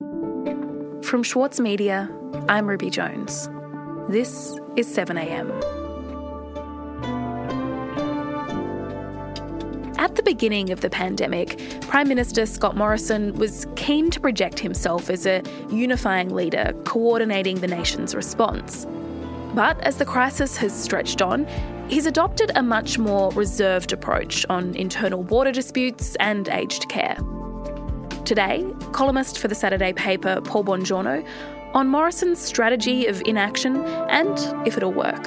From Schwartz Media, I'm Ruby Jones. This is 7am. At the beginning of the pandemic, Prime Minister Scott Morrison was keen to project himself as a unifying leader coordinating the nation's response. But as the crisis has stretched on, he's adopted a much more reserved approach on internal border disputes and aged care. Today, columnist for the Saturday paper Paul Bongiorno on Morrison's strategy of inaction and if it'll work.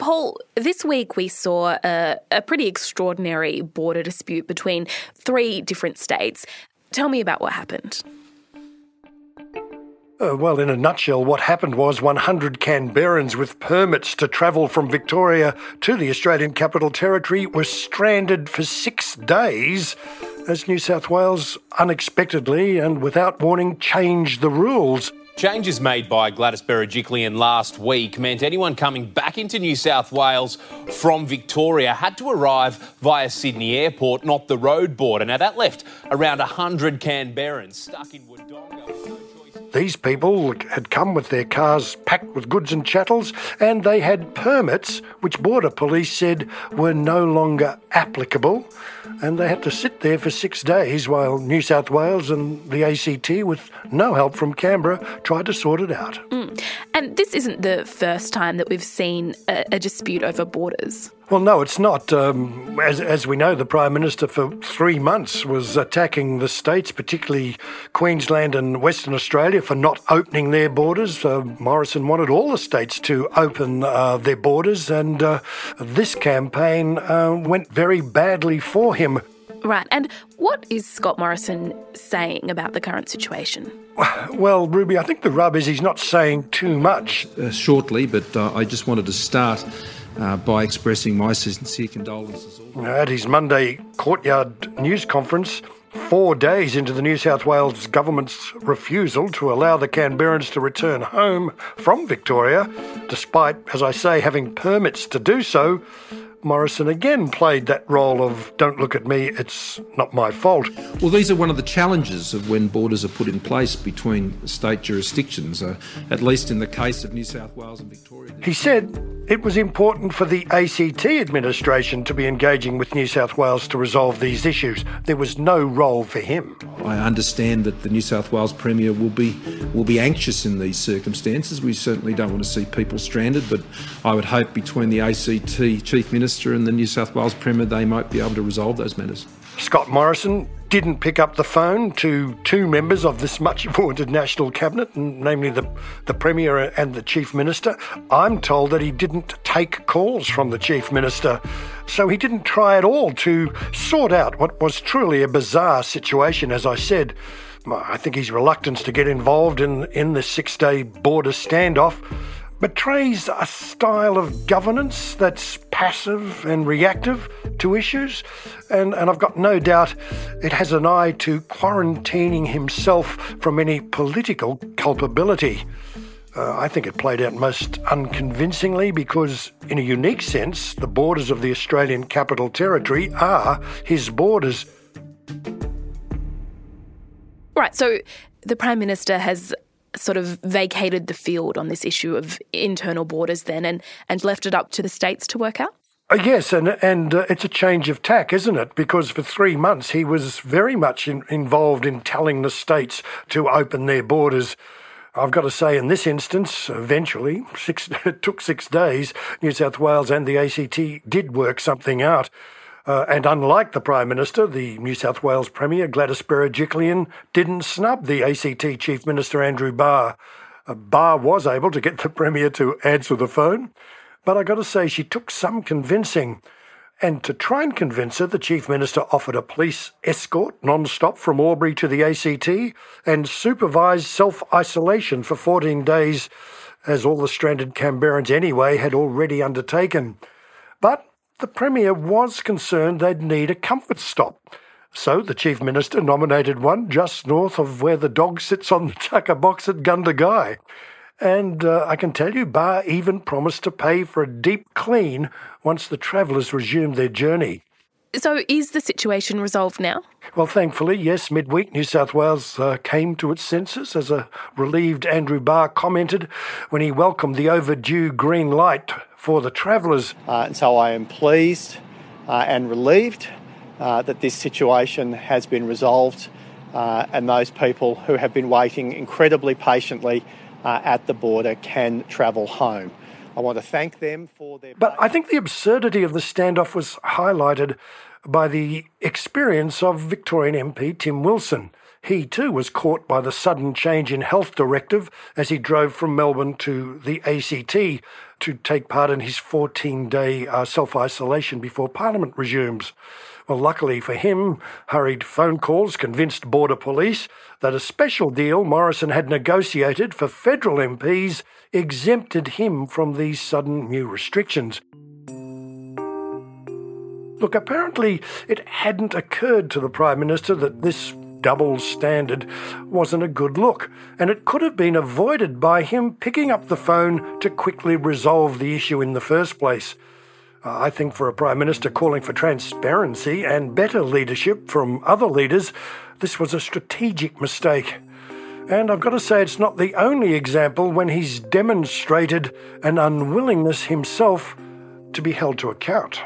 Paul, this week we saw a, a, pretty extraordinary border dispute between three different states. Tell me about what happened. Uh, well, in a nutshell, what happened was 100 Canberrans with permits to travel from Victoria to the Australian Capital Territory were stranded for six days as New South Wales unexpectedly and without warning changed the rules. Changes made by Gladys Berejiklian last week meant anyone coming back into New South Wales from Victoria had to arrive via Sydney Airport, not the road border. Now, that left around 100 Canberrans stuck in Wodonga. These people had come with their cars packed with goods and chattels, and they had permits which Border Police said were no longer applicable. And they had to sit there for six days while New South Wales and the ACT, with no help from Canberra, tried to sort it out. Mm. And this isn't the first time that we've seen a, a dispute over borders. Well, no, it's not. Um, as, as we know, the Prime Minister for three months was attacking the states, particularly Queensland and Western Australia, for not opening their borders. Uh, Morrison wanted all the states to open uh, their borders, and uh, this campaign uh, went very badly for him. Right. And what is Scott Morrison saying about the current situation? Well, Ruby, I think the rub is he's not saying too much. Uh, shortly, but uh, I just wanted to start uh, by expressing my sincere condolences. At his Monday courtyard news conference, four days into the New South Wales government's refusal to allow the Canberrans to return home from Victoria, despite, as I say, having permits to do so, Morrison again played that role of don't look at me, it's not my fault. Well, these are one of the challenges of when borders are put in place between state jurisdictions, uh, at least in the case of New South Wales and Victoria. He said it was important for the ACT administration to be engaging with New South Wales to resolve these issues. There was no role for him. I understand that the New South Wales Premier will be will be anxious in these circumstances. We certainly don't want to see people stranded, but I would hope between the ACT Chief Minister and the New South Wales Premier they might be able to resolve those matters. Scott Morrison didn't pick up the phone to two members of this much vaunted national cabinet, namely the, the Premier and the Chief Minister. I'm told that he didn't take calls from the Chief Minister, so he didn't try at all to sort out what was truly a bizarre situation, as I said. I think his reluctance to get involved in, in the six day border standoff betrays a style of governance that's passive and reactive to issues, and, and I've got no doubt it has an eye to quarantining himself from any political culpability. Uh, I think it played out most unconvincingly because, in a unique sense, the borders of the Australian Capital Territory are his borders. Right, so the Prime Minister has sort of vacated the field on this issue of internal borders then and, and left it up to the states to work out? Uh, yes, and and uh, it's a change of tack, isn't it? Because for three months he was very much in, involved in telling the states to open their borders. I've got to say, in this instance, eventually, six, it took six days. New South Wales and the ACT did work something out. Uh, and unlike the Prime Minister, the New South Wales Premier, Gladys Berejiklian, didn't snub the ACT Chief Minister, Andrew Barr. Uh, Barr was able to get the Premier to answer the phone, but I got to say, she took some convincing. And to try and convince her, the Chief Minister offered a police escort non stop from Albury to the ACT and supervised self isolation for 14 days, as all the stranded Canberrans anyway had already undertaken. But the Premier was concerned they'd need a comfort stop. So the Chief Minister nominated one just north of where the dog sits on the tucker box at Gundagai. And uh, I can tell you, Barr even promised to pay for a deep clean once the travellers resumed their journey. So, is the situation resolved now? Well, thankfully, yes. Midweek, New South Wales uh, came to its senses, as a relieved Andrew Barr commented when he welcomed the overdue green light for the travellers. Uh, and so I am pleased uh, and relieved uh, that this situation has been resolved uh, and those people who have been waiting incredibly patiently uh, at the border can travel home. I want to thank them for their. But I think the absurdity of the standoff was highlighted by the experience of Victorian MP Tim Wilson. He too was caught by the sudden change in health directive as he drove from Melbourne to the ACT to take part in his 14 day uh, self isolation before Parliament resumes. Well, luckily for him, hurried phone calls convinced Border Police that a special deal Morrison had negotiated for federal MPs exempted him from these sudden new restrictions. Look, apparently it hadn't occurred to the Prime Minister that this double standard wasn't a good look, and it could have been avoided by him picking up the phone to quickly resolve the issue in the first place. I think for a Prime Minister calling for transparency and better leadership from other leaders, this was a strategic mistake. And I've got to say, it's not the only example when he's demonstrated an unwillingness himself to be held to account.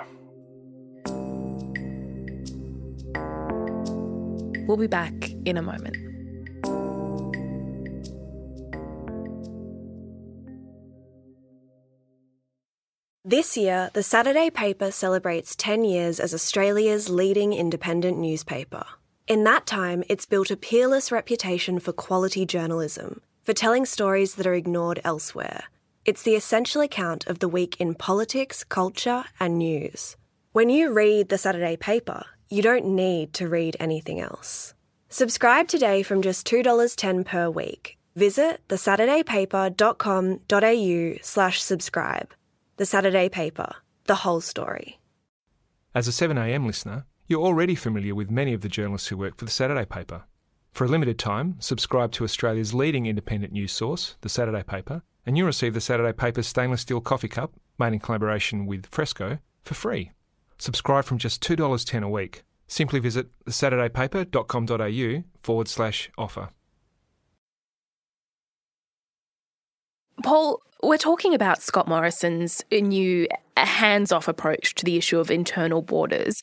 We'll be back in a moment. This year, the Saturday paper celebrates 10 years as Australia's leading independent newspaper. In that time, it's built a peerless reputation for quality journalism, for telling stories that are ignored elsewhere. It's the essential account of the week in politics, culture, and news. When you read the Saturday paper, you don't need to read anything else. Subscribe today from just $2.10 per week. Visit thesaturdaypaper.com.au slash subscribe. The Saturday Paper, the whole story. As a 7am listener, you're already familiar with many of the journalists who work for the Saturday Paper. For a limited time, subscribe to Australia's leading independent news source, the Saturday Paper, and you'll receive the Saturday Paper's stainless steel coffee cup, made in collaboration with Fresco, for free. Subscribe from just $2.10 a week. Simply visit thesaturdaypaper.com.au forward slash offer. Paul, we're talking about Scott Morrison's new hands off approach to the issue of internal borders.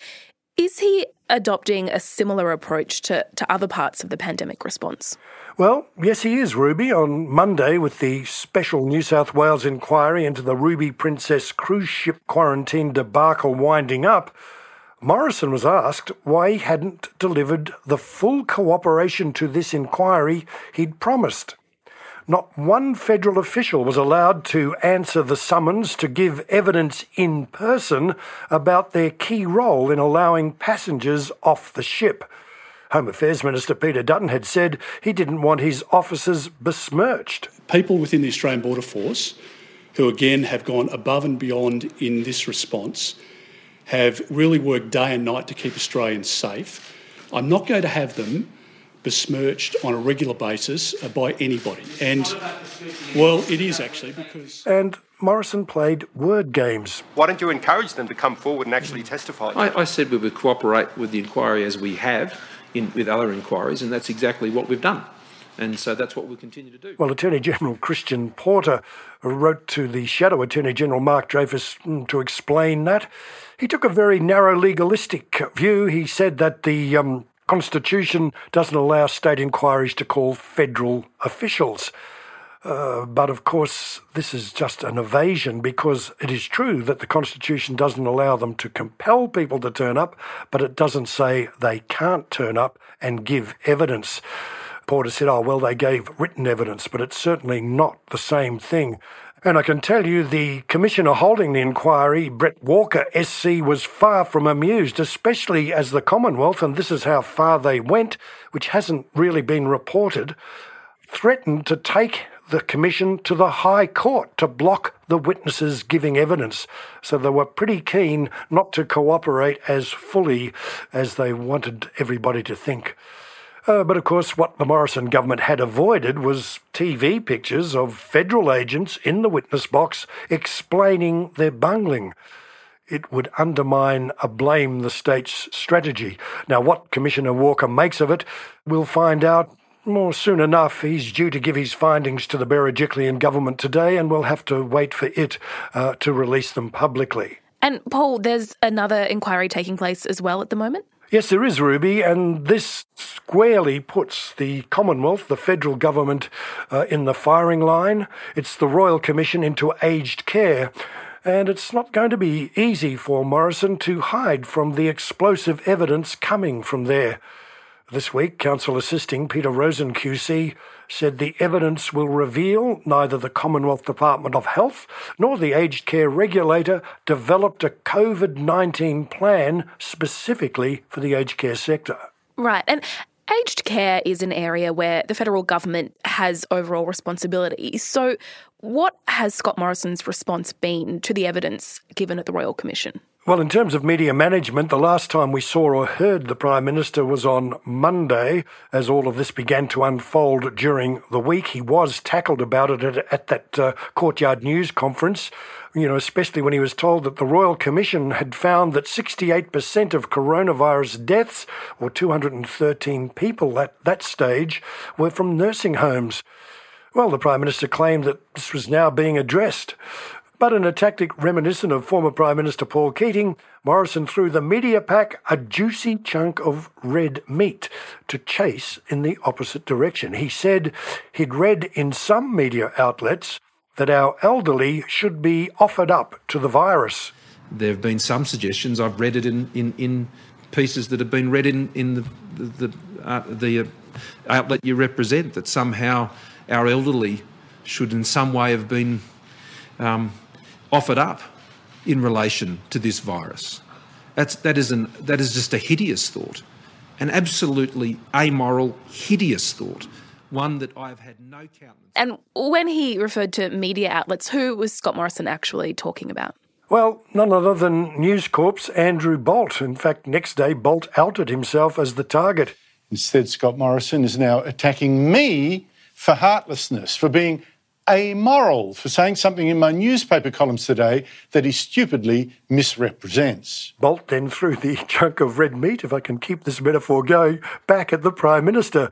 Is he adopting a similar approach to, to other parts of the pandemic response? Well, yes, he is, Ruby. On Monday, with the special New South Wales inquiry into the Ruby Princess cruise ship quarantine debacle winding up, Morrison was asked why he hadn't delivered the full cooperation to this inquiry he'd promised. Not one federal official was allowed to answer the summons to give evidence in person about their key role in allowing passengers off the ship. Home Affairs Minister Peter Dutton had said he didn't want his officers besmirched. People within the Australian Border Force, who again have gone above and beyond in this response, have really worked day and night to keep Australians safe. I'm not going to have them besmirched on a regular basis uh, by anybody. And, well, it is actually because. And Morrison played word games. Why don't you encourage them to come forward and actually testify? I, I said we would cooperate with the inquiry as we have in, with other inquiries, and that's exactly what we've done. And so that's what we'll continue to do. Well, Attorney General Christian Porter wrote to the Shadow Attorney General Mark Dreyfus mm, to explain that. He took a very narrow legalistic view. He said that the um, Constitution doesn't allow state inquiries to call federal officials. Uh, but of course, this is just an evasion because it is true that the Constitution doesn't allow them to compel people to turn up, but it doesn't say they can't turn up and give evidence. Porter said, oh, well, they gave written evidence, but it's certainly not the same thing. And I can tell you the commissioner holding the inquiry, Bret Walker SC, was far from amused, especially as the Commonwealth, and this is how far they went, which hasn't really been reported, threatened to take the commission to the High Court to block the witnesses giving evidence. So they were pretty keen not to cooperate as fully as they wanted everybody to think. Uh, but of course, what the Morrison government had avoided was TV pictures of federal agents in the witness box explaining their bungling. It would undermine a blame the state's strategy. Now, what Commissioner Walker makes of it, we'll find out more soon enough. He's due to give his findings to the Berejiklian government today, and we'll have to wait for it uh, to release them publicly. And Paul, there's another inquiry taking place as well at the moment? Yes, there is, Ruby, and this squarely puts the Commonwealth, the federal government, uh, in the firing line. It's the Royal Commission into Aged Care. And it's not going to be easy for Morrison to hide from the explosive evidence coming from there. This week, Counsel Assisting Peter Rozen QC said the evidence will reveal neither the Commonwealth Department of Health nor the aged care regulator developed a COVID 19 plan specifically for the aged care sector. Right. And aged care is an area where the federal government has overall responsibility. So, what has Scott Morrison's response been to the evidence given at the Royal Commission? Well, in terms of media management, the last time we saw or heard the Prime Minister was on Monday as all of this began to unfold during the week. He was tackled about it at, at that uh, courtyard news conference, you know, especially when he was told that the Royal Commission had found that 68% of coronavirus deaths, or 213 people at that stage, were from nursing homes. Well, the Prime Minister claimed that this was now being addressed. But in a tactic reminiscent of former Prime Minister Paul Keating, Morrison threw the media pack a juicy chunk of red meat to chase in the opposite direction. He said he'd read in some media outlets that our elderly should be offered up to the virus. There have been some suggestions, I've read it in, in, in pieces that have been read in, in the, the, the, uh, the uh, outlet you represent, that somehow our elderly should in some way have been um, offered up in relation to this virus. That's, that, is an, that is just a hideous thought, an absolutely amoral, hideous thought, one that I've had no countenance. And when he referred to media outlets, who was Scott Morrison actually talking about? Well, none other than News Corp's Andrew Bolt. In fact, next day, Bolt outed himself as the target. Instead, Scott Morrison is now attacking me for heartlessness, for being amoral for saying something in my newspaper columns today that he stupidly misrepresents. Bolt then threw the chunk of red meat, if I can keep this metaphor going, back at the Prime Minister.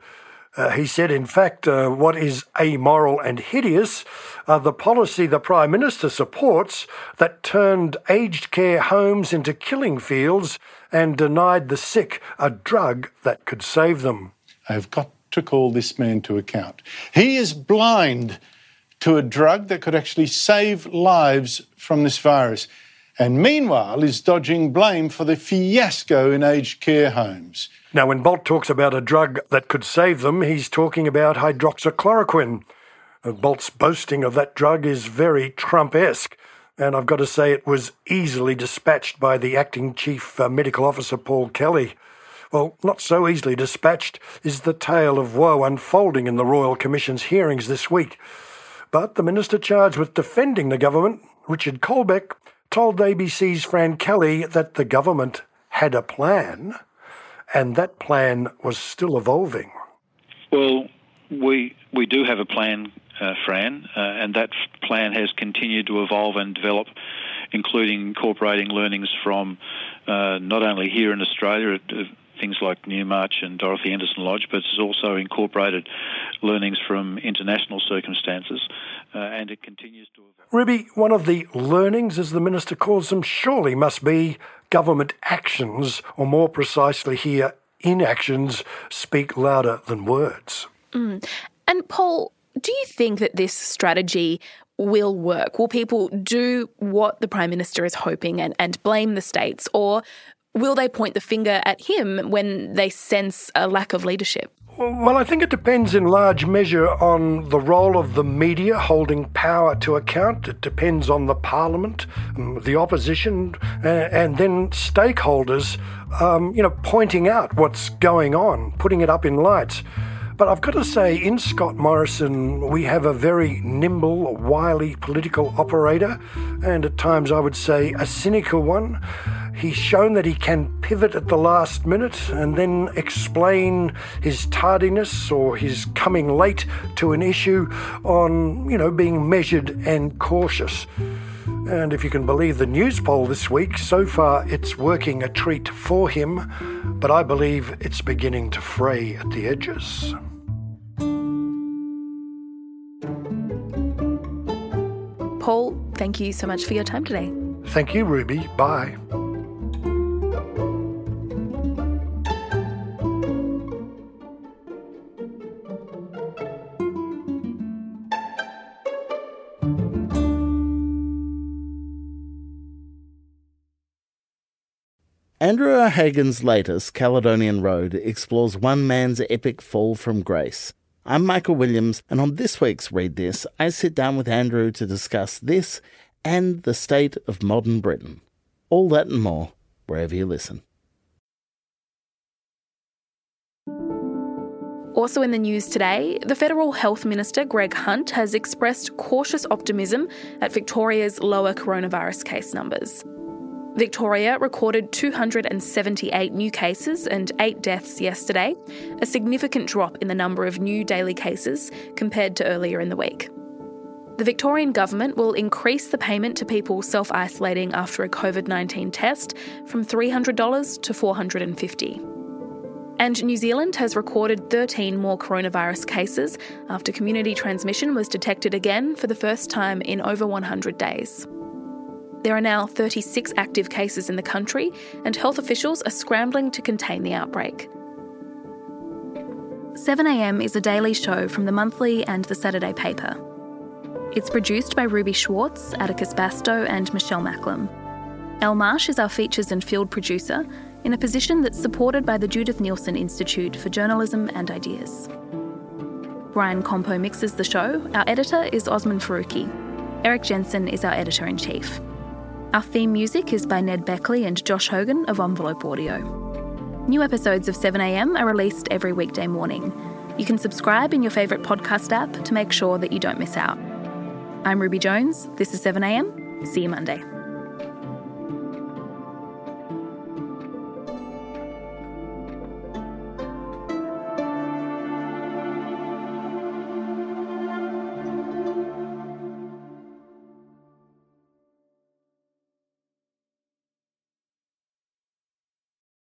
Uh, he said, in fact, uh, what is amoral and hideous are the policy the Prime Minister supports that turned aged care homes into killing fields and denied the sick a drug that could save them. I have got to call this man to account. He is blind to a drug that could actually save lives from this virus. And meanwhile, is dodging blame for the fiasco in aged care homes. Now, when Bolt talks about a drug that could save them, he's talking about hydroxychloroquine. Uh, Bolt's boasting of that drug is very Trump esque, and I've got to say it was easily dispatched by the acting chief uh, medical officer, Paul Kelly. Well, not so easily dispatched is the tale of woe unfolding in the Royal Commission's hearings this week. But the minister charged with defending the government, Richard Colbeck, told ABC's Fran Kelly that the government had a plan, and that plan was still evolving. Well, we we do have a plan, uh, Fran, uh, and that plan has continued to evolve and develop, including incorporating learnings from uh, not only here in Australia, things like Newmarch and Dorothy Henderson Lodge, but it's also incorporated learnings from international circumstances, uh, and it continues to. Ruby, one of the learnings, as the Minister calls them, surely must be government actions, or more precisely here, inactions, speak louder than words. Mm. And Paul, do you think that this strategy will work? Will people do what the Prime Minister is hoping and, and blame the states? Or will they point the finger at him when they sense a lack of leadership? Well, I think it depends in large measure on the role of the media holding power to account. It depends on the parliament, um, the opposition, and then stakeholders, um, you know, pointing out what's going on, putting it up in lights. But I've got to say, in Scott Morrison, we have a very nimble, wily political operator, and at times I would say a cynical one. He's shown that he can pivot at the last minute and then explain his tardiness or his coming late to an issue on, you know, being measured and cautious. And if you can believe the Newspoll this week, so far it's working a treat for him, but I believe it's beginning to fray at the edges. Paul, thank you so much for your time today. Thank you, Ruby. Bye. Andrew O'Hagan's latest, Caledonian Road, explores one man's epic fall from grace. I'm Michael Williams, and on this week's Read This, I sit down with Andrew to discuss this and the state of modern Britain. All that and more, wherever you listen. Also in the news today, the Federal Health Minister Greg Hunt has expressed cautious optimism at Victoria's lower coronavirus case numbers. Victoria recorded 278 new cases and 8 deaths yesterday, a significant drop in the number of new daily cases compared to earlier in the week. The Victorian Government will increase the payment to people self isolating after a COVID 19 test from $300 to $450. And New Zealand has recorded 13 more coronavirus cases after community transmission was detected again for the first time in over 100 days. There are now 36 active cases in the country, and health officials are scrambling to contain the outbreak. 7am is a daily show from the monthly and the Saturday paper. It's produced by Ruby Schwartz, Atticus Bastow, and Michelle Macklem. Elle Marsh is our features and field producer, in a position that's supported by the Judith Neilson Institute for Journalism and Ideas. Brian Campeau mixes the show. Our editor is Osman Faruqi. Erik Jensen is our editor in chief. Our theme music is by Ned Beckley and Josh Hogan of Envelope Audio. New episodes of 7am are released every weekday morning. You can subscribe in your favourite podcast app to make sure that you don't miss out. I'm Ruby Jones. This is 7am. See you Monday.